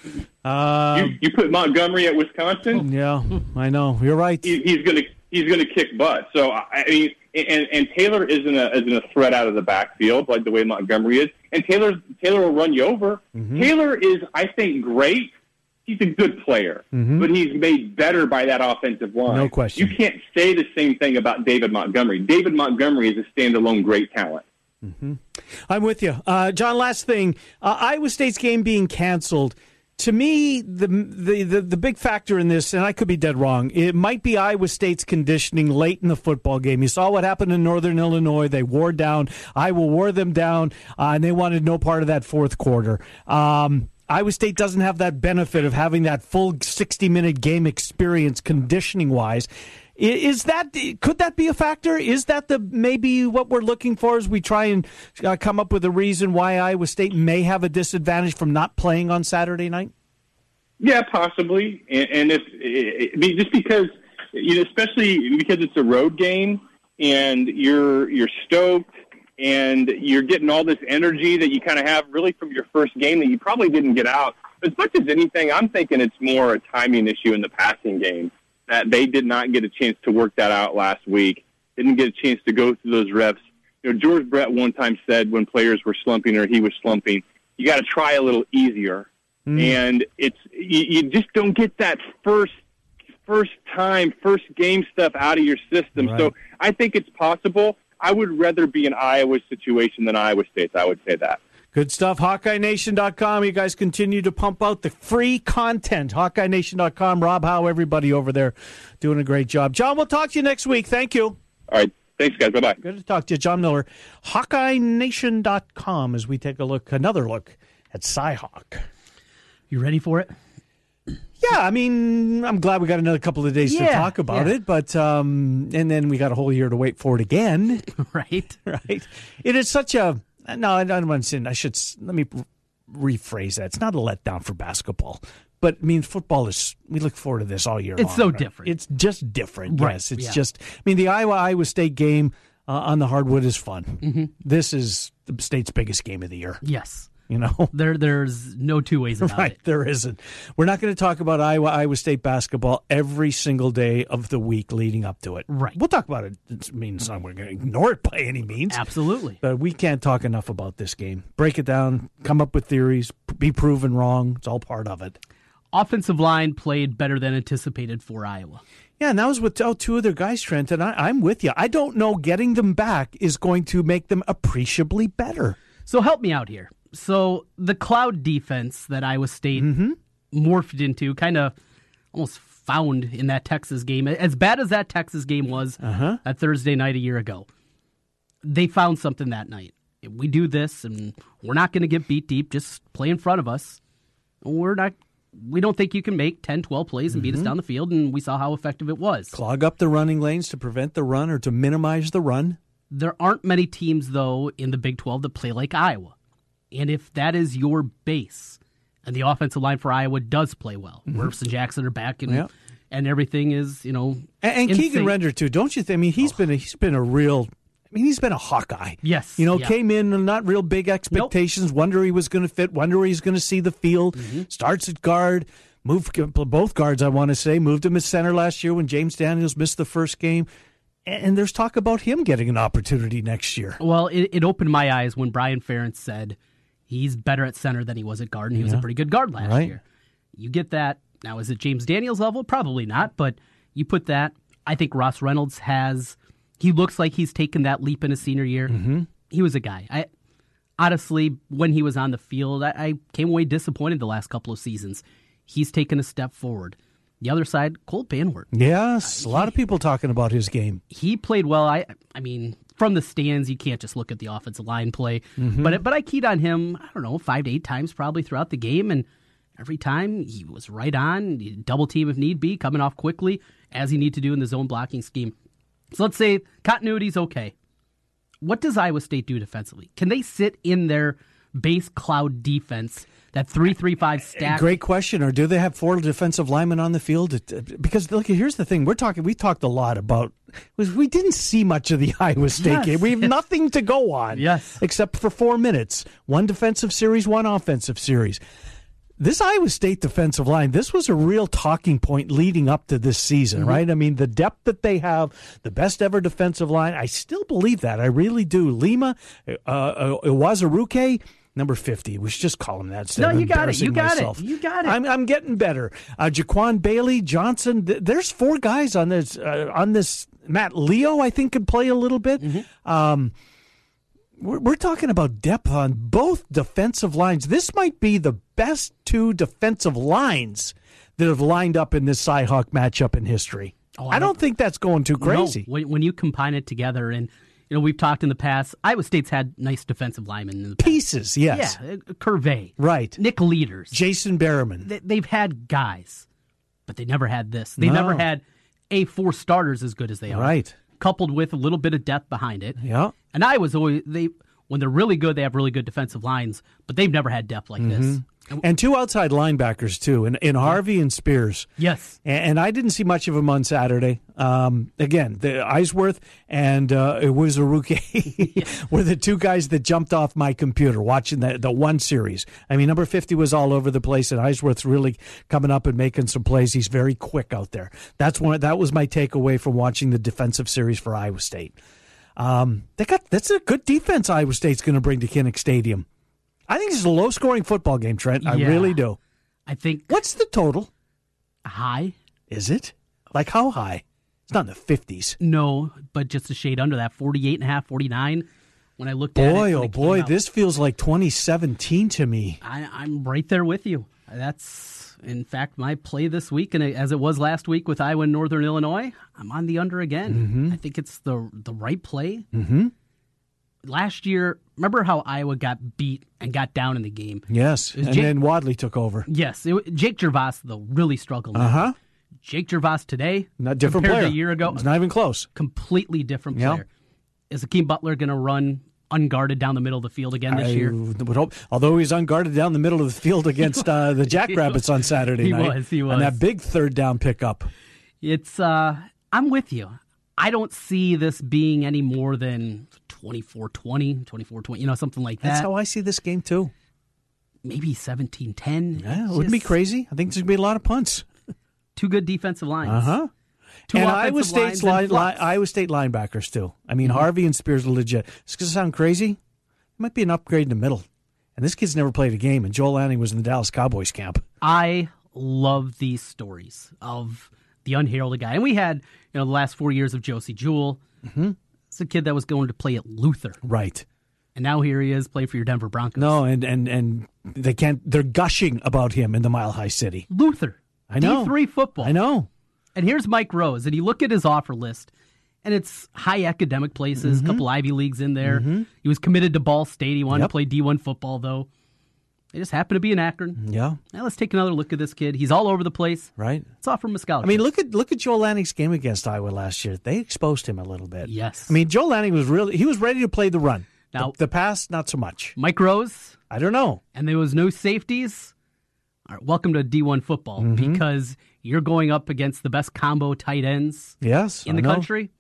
Uh, you, you, put Montgomery at Wisconsin. Yeah, I know. You're right. He, he's going to he's going to kick butt. So I mean, and and Taylor isn't a isn't a threat out of the backfield like the way Montgomery is. And Taylor Taylor will run you over. Mm-hmm. Taylor is, I think, great he's a good player, mm-hmm. but he's made better by that offensive line. No question. You can't say the same thing about David Montgomery. David Montgomery is a standalone great talent. Mm-hmm. I'm with you, uh, John. Last thing, uh, Iowa State's game being canceled. to me, the, the the the big factor in this, and I could be dead wrong, it might be Iowa State's conditioning late in the football game. You saw what happened in Northern Illinois; they wore down. Iowa wore them down, uh, and they wanted no part of that fourth quarter. Um, Iowa State doesn't have that benefit of having that full sixty minute game experience conditioning wise. Is that could that be a factor? Is that the maybe what we're looking for as we try and uh, come up with a reason why Iowa State may have a disadvantage from not playing on Saturday night? Yeah, possibly, and, and if I mean just because you know, especially because it's a road game and you're you're stoked and you're getting all this energy that you kind of have really from your first game that you probably didn't get out. As much as anything, I'm thinking it's more a timing issue in the passing game that they did not get a chance to work that out last week. Didn't get a chance to go through those reps. You know, George Brett one time said when players were slumping or he was slumping, you got to try a little easier. Mm. And it's you, you just don't get that first first time, first game stuff out of your system. Right. So I think it's possible. I would rather be in Iowa's situation than Iowa State's. I would say that. Good stuff. HawkeyeNation.com. You guys continue to pump out the free content. HawkeyeNation.com. Rob Howe, everybody over there doing a great job. John, we'll talk to you next week. Thank you. All right. Thanks, guys. Bye bye. Good to talk to you. John Miller. HawkeyeNation.com as we take a look, another look at Cyhawk. You ready for it? Yeah, I mean, I'm glad we got another couple of days yeah, to talk about yeah. it, but um, and then we got a whole year to wait for it again. [LAUGHS] right, [LAUGHS] right. It is such a no, I don't want to say. I should let me rephrase that. It's not a letdown for basketball, but I mean, football is. We look forward to this all year. It's long, so right? different. It's just different. Right, Yes, it's yeah. just. I mean, the Iowa Iowa State game uh, on the hardwood is fun. Mm-hmm. This is the state's biggest game of the year. Yes. You know, [LAUGHS] there there's no two ways about right, it. There isn't. We're not going to talk about Iowa Iowa State basketball every single day of the week leading up to it. Right. We'll talk about it. It means not we're going to ignore it by any means. Absolutely. But we can't talk enough about this game. Break it down, come up with theories, be proven wrong. It's all part of it. Offensive line played better than anticipated for Iowa. Yeah, and that was with oh, two other guys, Trent, and I, I'm with you. I don't know getting them back is going to make them appreciably better. So help me out here. So the cloud defense that Iowa State Mm-hmm. morphed into, kind of almost found in that Texas game, as bad as that Texas game was Uh-huh. that Thursday night a year ago, they found something that night. We do this, and we're not going to get beat deep. Just play in front of us. We're not. We don't think you can make 10, 12 plays and beat us Mhm. down the field, and we saw how effective it was. Clog up the running lanes to prevent the run or to minimize the run. There aren't many teams, though, in the Big 12 that play like Iowa. And if that is your base, and the offensive line for Iowa does play well, Mhm. Wirfs and Jackson are back, and Yeah. and everything is, you know, And, and Keegan. Render too, don't you think? I mean, he's been a, he's been a real. I mean, he's been a Hawkeye. Yes, You know, yeah. came in not real big expectations. Wonder he was going to fit. Wonder he's going to see the field. Mm-hmm. Starts at guard. Moved both guards. I want to say moved him at center last year when James Daniels missed the first game. And and there's talk about him getting an opportunity next year. Well, it, it opened my eyes when Brian Ferentz said he's better at center than he was at guard, and he was a pretty good guard last Right. year. You get that. Now, is it James Daniels level? Probably not, but you put that. I think Ross Reynolds has. He looks like he's taken that leap in his senior year. Mm-hmm. He was a guy. I honestly, when he was on the field, I, I came away disappointed the last couple of seasons. He's taken a step forward. The other side, Cole Banwart. Yes, a lot of people talking about his game. He played well. I, I mean, from the stands, you can't just look at the offensive line play. Mhm. But but I keyed on him. I don't know, five to eight times probably throughout the game, and every time he was right on. Double team if need be, coming off quickly as he need to do in the zone blocking scheme. So let's say continuity's okay. What does Iowa State do defensively? Can they sit in their base cloud defense, that three three five stack? Great question. Or do they have four defensive linemen on the field? Because look, here's the thing: we're talking. We talked a lot about. Was we didn't see much of the [LAUGHS] Iowa State Yes. game. We have nothing to go on. Yes. except for four minutes. One defensive series, one offensive series. This Iowa State defensive line, this was a real talking point leading up to this season, Mm-hmm. right? I mean, the depth that they have, the best ever defensive line. I still believe that. I really do. Lima, uh, uh, Uwazurike, number 50. We should just call him that instead No, you got it. You got myself. it. You got it. I'm, I'm getting better. Uh, Jaquan Bailey, Johnson. Th- there's four guys on this. Uh, on this, Matt Leo, I think, could play a little bit. Mm-hmm. Um, we're, we're talking about depth on both defensive lines. This might be the best two defensive lines that have lined up in this Cyhawk matchup in history. Oh, I, don't think that's going too crazy. No, when, when you combine it together, and you know we've talked in the past, Iowa State's had nice defensive linemen in the past. Pieces, yes. Yeah, uh, Curvey, Right. Nick Leaders, Jason Berryman. They, they've had guys, but they never had this. They No. never had a four starters as good as they are. Right. Coupled with a little bit of depth behind it. Yeah. And I was always they when they're really good, they have really good defensive lines, but they've never had depth like this. And two outside linebackers too, in, in Harvey and Spears. Yes, and, and I didn't see much of him on Saturday. Um, again, the Eisworth and uh, it was a rookie [LAUGHS] were the two guys that jumped off my computer watching the the one series. I mean, number fifty was all over the place, and Eisworth's really coming up and making some plays. He's very quick out there. That's one. That was my takeaway from watching the defensive series for Iowa State. Um, they got that's a good defense. Iowa State's going to bring to Kinnick Stadium. I think this is a low scoring football game, Trent. I Yeah. really do. I think. What's the total? High. Is it? Like how high? It's not in the fifties. No, but just a shade under that 48 and a half, 49. When I looked at it, Boy, oh it boy, this feels like 2017 to me. I, I'm right there with you. That's in fact my play this week, and as it was last week with Iowa and Northern Illinois, I'm on the under again. I think it's the the right play. Mm-hmm. Last year, remember how Iowa got beat and got down in the game? Yes, It and Jake- then Wadley took over. Yes, it, Jake Gervase though really struggled. Uh huh. Jake Gervase today, Not different player. a year ago, It's not even close. completely different player. Is Hakeem Butler going to run unguarded down the middle of the field again this I year? would hope. Although he's unguarded down the middle of the field [LAUGHS] against uh, the Jackrabbits on Saturday He night. was, he was. that big third down pickup. It's uh I'm with you. I don't see this being any more than 24-20, 24-20, you know, something like that. That's how I see this game too. Maybe 17-10. Yeah, it wouldn't be crazy. I think there's gonna be a lot of punts. Two good defensive lines. Uh huh. Two and Iowa State's lines and line, li- Iowa State linebackers too. I mean, Mhm. Harvey and Spears are legit. It's gonna sound crazy. It might be an upgrade in the middle. And this kid's never played a game. And Joel Lanning was in the Dallas Cowboys camp. I love these stories of the unheralded guy. And we had, you know, the last four years of Josey Jewell. Mm-hmm. It's a kid that was going to play at Luther. Right. And now here he is playing for your Denver Broncos. No, and and and they can't. They're gushing about him in the Mile High City. Luther. I know. D3 football. I know. And here's Mike Rose, and you look at his offer list, and it's high academic places, a Mhm. couple Ivy Leagues in there. Mhm. He was committed to Ball State. He wanted Yep. to play D1 football, though. They just happened to be in Akron. Yeah. Now let's take another look at this kid. He's all over the place. Right. Let's offer him a scholarship. I mean, look at look at Joel Lanning's game against Iowa last year. They exposed him a little bit. Yes. I mean, Joel Lanning was really he was ready to play the run. Now- the, the pass, not so much. Mike Rose, I don't know. and there was no safeties. All right, welcome to D1 football Mhm. because you're going up against the best combo tight ends Yes, in I the know. country.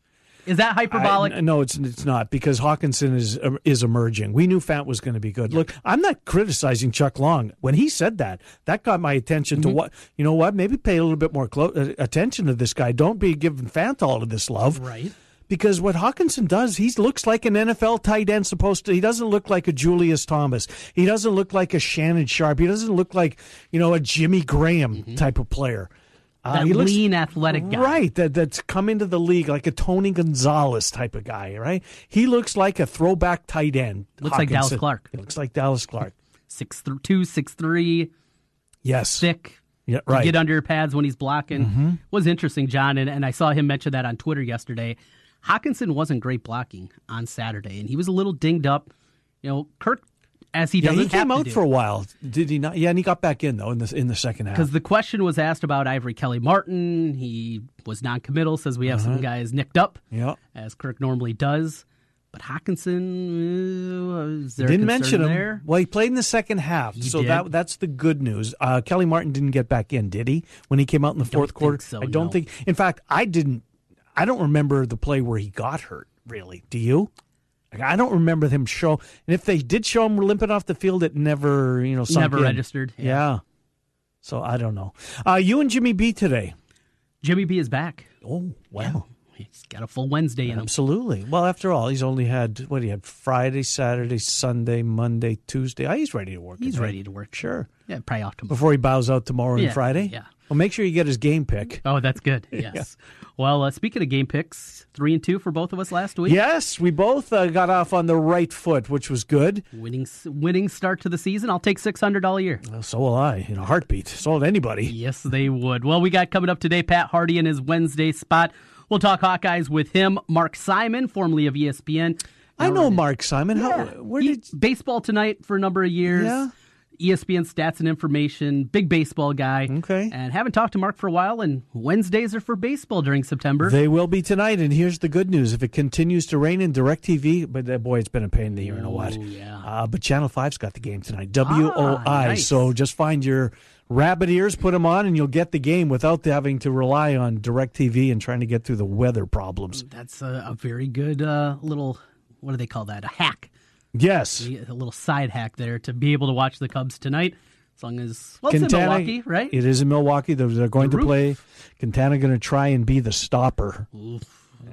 Is that hyperbolic? I- no, it's it's not because Hockenson is is emerging. We knew Fant was going to be good. Look, I'm not criticizing Chuck Long. When he said that, that got my attention to Mhm. what you know. What maybe pay a little bit more clo- uh, attention to this guy. Don't be giving Fant all of this love, right? Because what Hockenson does, he looks like an NFL tight end supposed to. He doesn't look like a Julius Thomas. He doesn't look like a Shannon Sharpe. He doesn't look like you know a Jimmy Graham type of player. Uh, that looks- lean, athletic guy. Right, that that's come into the league like a Tony Gonzalez type of guy, right? He looks like a throwback tight end. Looks like Dallas Clark. He looks like Dallas Clark. [LAUGHS] Six th- two, six three. Yes. Thick. Yeah, right. Get under your pads when he's blocking. Mhm. Was interesting, John, and, and I saw him mention that on Twitter yesterday. Hockenson wasn't great blocking on Saturday, and he was a little dinged up. You know, Kirk, as he yeah, doesn't he came out to for a while, did he not? Yeah, and he got back in though in the in the second half. because the question was asked about Ivory Kelly Martin. He was non-committal. Says we have Uh-huh. some guys nicked up, Yeah. as Kirk normally does. But Hockenson, uh, is there didn't mention him. there? Well, he played in the second half, He so did? that that's the good news. Uh, Kelly Martin didn't get back in, did he? When he came out in the fourth quarter, so, I don't no. think. In fact, I didn't. I don't remember the play where he got hurt. Really, do you? Like, I don't remember them show. And if they did show him limping off the field, it never, you know, Never in. registered, Yeah. yeah. So I don't know. Uh, you and Jimmy B today. Jimmy B is back. Oh wow. He's got a full Wednesday in him. Absolutely. Well, after all, he's only had what he had Friday, Saturday, Sunday, Monday, Tuesday. Oh, he's ready to work. He's ready to work. Sure. Yeah, probably off tomorrow. Before he bows out tomorrow Yeah, and Friday. yeah. Well, make sure you get his game pick. Oh, that's good. [LAUGHS] Yes. Well, uh, speaking of game picks, three and two for both of us last week. Yes, we both uh, got off on the right foot, which was good. Winning, winning start to the season. I'll take six hundred all a year. Well, so will I in a heartbeat. So will anybody. Yes, they would. Well, we got coming up today Pat Harty in his Wednesday spot. We'll talk Hawkeyes with him. Mark Simon, formerly of ESPN. I know Mark Simon. How? Yeah. Where He- did? baseball tonight for a number of years? Yeah. ESPN stats and information, big baseball guy. Okay. And haven't talked to Mark for a while, and Wednesdays are for baseball during September. They will be tonight, and here's the good news: if it continues to rain in Directv, but that boy, it's been a pain in the ear, you know what? yeah. Uh, but Channel 5's got the game tonight. W O I. Ah, nice. So just find your rabbit ears, put them on, and you'll get the game without having to rely on Directv and trying to get through the weather problems. That's a, a very good uh, little, what do they call that? A hack. Yes. A little side hack there to be able to watch the Cubs tonight. As long as, well, it's in Milwaukee, right? It is in Milwaukee. They're, they're going The to play. Quintana going to try and be the stopper.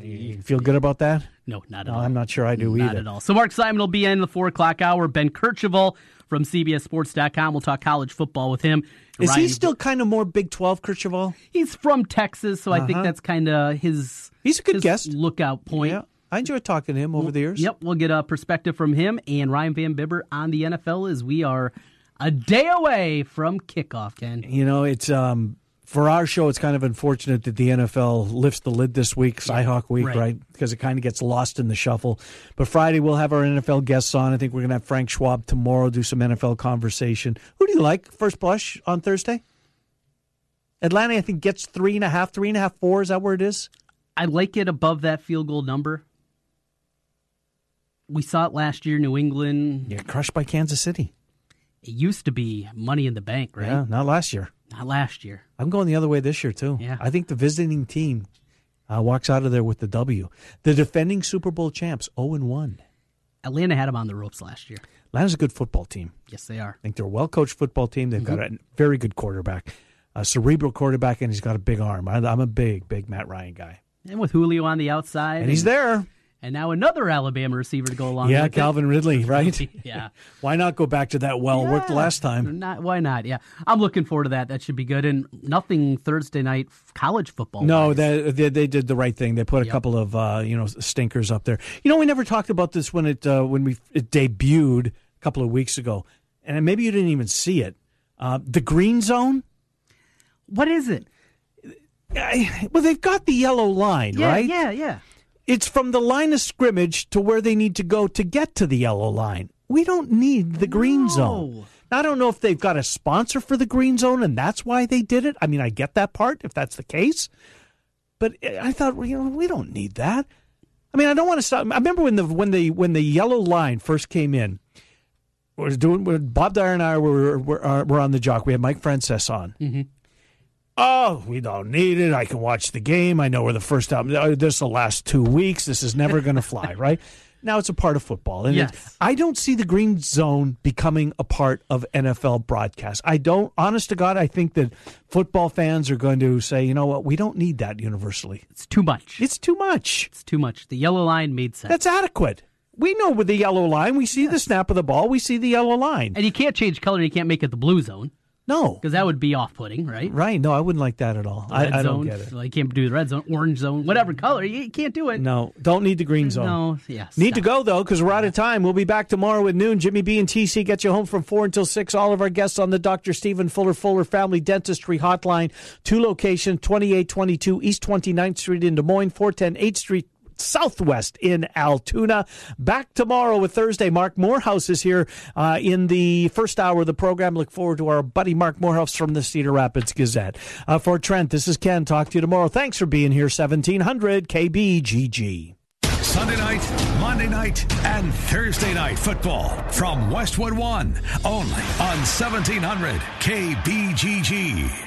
You feel good about that? No, not at No, all. I'm not sure I do either. Not either. at all. So Mark Simon will be in the four o'clock hour. Ben Kercheval from CBSSports.com. We'll talk college football with him. Is he Ryan- still kind of more Big 12, Kercheval? He's from Texas, so I think Uh-huh. that's kind of his. He's a good guest. Lookout point. Yeah, I enjoyed talking to him over the years. Yep, we'll get a perspective from him and Ryan Van Bibber on the NFL as we are a day away from kickoff. Ken. You know, it's um for our show. It's kind of unfortunate that the NFL lifts the lid this week, Cyhawk Week, Right. right? Because it kind of gets lost in the shuffle. But Friday we'll have our NFL guests on. I think we're going to have Frank Schwab tomorrow do some NFL conversation. Who do you like first blush on Thursday? Atlanta, I think gets three and a half, three and a half, four. Is that where it is? I like it above that field goal number. We saw it last year, New England. Yeah, crushed by Kansas City. It used to be money in the bank, right? Yeah, not last year. Not last year. I'm going the other way this year too. Yeah. I think the visiting team uh, walks out of there with the W. The defending Super Bowl champs, zero and one. Atlanta had them on the ropes last year. Atlanta's a good football team. Yes, they are. I think they're a well coached football team. They've got Mhm. a very good quarterback, a cerebral quarterback, and he's got a big arm. I, I'm a big, big Matt Ryan guy. And with Julio on the outside. And he's there. And now another Alabama receiver to go along yeah, with it. Calvin Ridley, [LAUGHS] right? Yeah. Why not go back to that well? Worked last time. Not, why not? Yeah. I'm looking forward to that. That should be good. And nothing Thursday night college football. No, they, they they did the right thing. They put a Yep. couple of uh, you know stinkers up there. You know, we never talked about this when it uh, when we it debuted a couple of weeks ago, and maybe you didn't even see it. Uh, the green zone. What is it? I, well, they've got the yellow line, Yeah, right? yeah, yeah. It's from the line of scrimmage to where they need to go to get to the yellow line. We don't need the green zone. Now, I don't know if they've got a sponsor for the green zone and that's why they did it. I mean, I get that part if that's the case. But I thought, well, you know, we don't need that. I mean, I don't want to stop. I remember when the when the when the yellow line first came in. Was doing Bob Dyer and I were were, uh, were on the jock. We had Mike Frances on. Mm-hmm. Oh, we don't need it. I can watch the game. I know we're the first time. uh, This is the last two weeks. This is never going to fly, [LAUGHS] right? Now it's a part of football. And Yes. I don't see the green zone becoming a part of NFL broadcast. I don't, honest to God, I think that football fans are going to say, you know what, we don't need that universally. It's too much. It's too much. It's too much. The yellow line made sense. That's adequate. We know with the yellow line, we see the snap of the ball, we see the yellow line. and you can't change color. You can't make it the blue zone No. because that would be off-putting, right? Right. No, I wouldn't like that at all. I, Red I don't zone. get it. Like, you can't do the red zone, orange zone, whatever color. You can't do it. No, don't need the green zone. No, yes. Need to go though, because we're out of time. We'll be back tomorrow at noon. Jimmy B and TC get you home from four until six. All of our guests on the Dr. Stephen Fuller Fuller Family Dentistry Hotline. Two locations: twenty eight twenty two East 29th Street in Des Moines, four ten Eighth Street. Southwest in Altoona. Back tomorrow with Thursday. Marc Morehouse is here uh, in the first hour of the program. Look forward to our buddy Marc Morehouse from the Cedar Rapids Gazette. Uh, for Trent, this is Ken. Talk to you tomorrow. Thanks for being here. 1700 KBGG. Sunday night, Monday night, and Thursday night football from Westwood One, only on 1700 KBGG.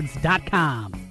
therookie.sportscards.com.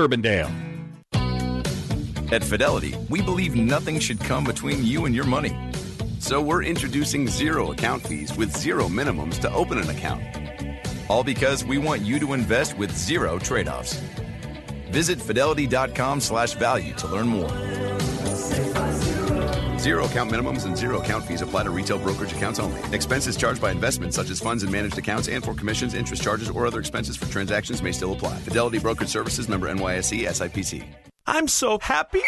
Urbandale. At Fidelity, we believe nothing should come between you and your money. So we're introducing zero account fees with zero minimums to open an account. All because we want you to invest with zero trade-offs. Visit fidelity.com slash value to learn more. Zero account minimums and zero account fees apply to retail brokerage accounts only. Expenses charged by investments such as funds and managed accounts and for commissions, interest charges, or other expenses for transactions may still apply. Fidelity Brokerage Services member NYSE SIPC. I'm so happy.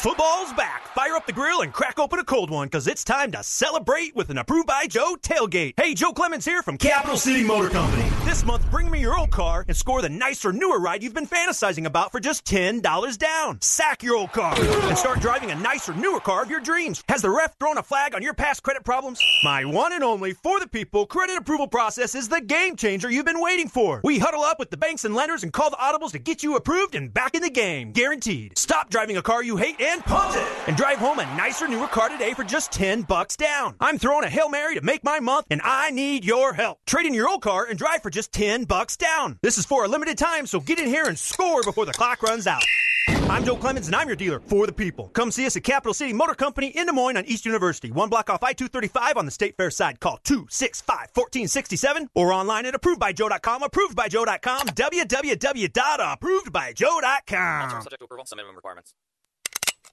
Football's back. Fire up the grill and crack open a cold one because it's time to celebrate with an approved by Joe tailgate. Hey, Joe Clemens here from Capital City Motor Company. This month, bring me your old car and score the nicer, newer ride you've been fantasizing about for just $10 down. Sack your old car and start driving a nicer, newer car of your dreams. Has the ref thrown a flag on your past credit problems? My one and only for the people credit approval process is the game changer you've been waiting for. We huddle up with the banks and lenders and call the audibles to get you approved and back in the game. Guaranteed. Stop driving a car you hate and punt it and drive home a nicer, newer car today for just 10 bucks down. I'm throwing a Hail Mary to make my month and I need your help. Trade in your old car and drive for just 10 bucks down. This is for a limited time, so get in here and score before the clock runs out. I'm Joe Clemens and I'm your dealer for the people. Come see us at Capital City Motor Company in Des Moines on East University. One block off I-235 on the State Fair side. Call 265-1467 or online at approvedbyjoe.com. Approvedbyjoe.com. www.approvedbyjoe.com. Subject to approval, some minimum requirements.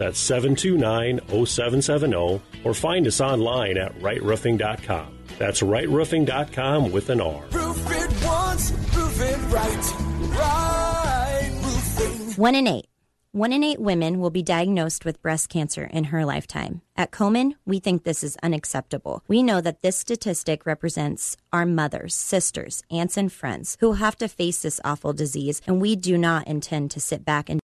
That's 729 0770, or find us online at rightroofing.com. That's rightroofing.com with an R. Roof it once, roof it right. Right roofing. One in eight. One in eight women will be diagnosed with breast cancer in her lifetime. At Komen, we think this is unacceptable. We know that this statistic represents our mothers, sisters, aunts, and friends who have to face this awful disease, and we do not intend to sit back and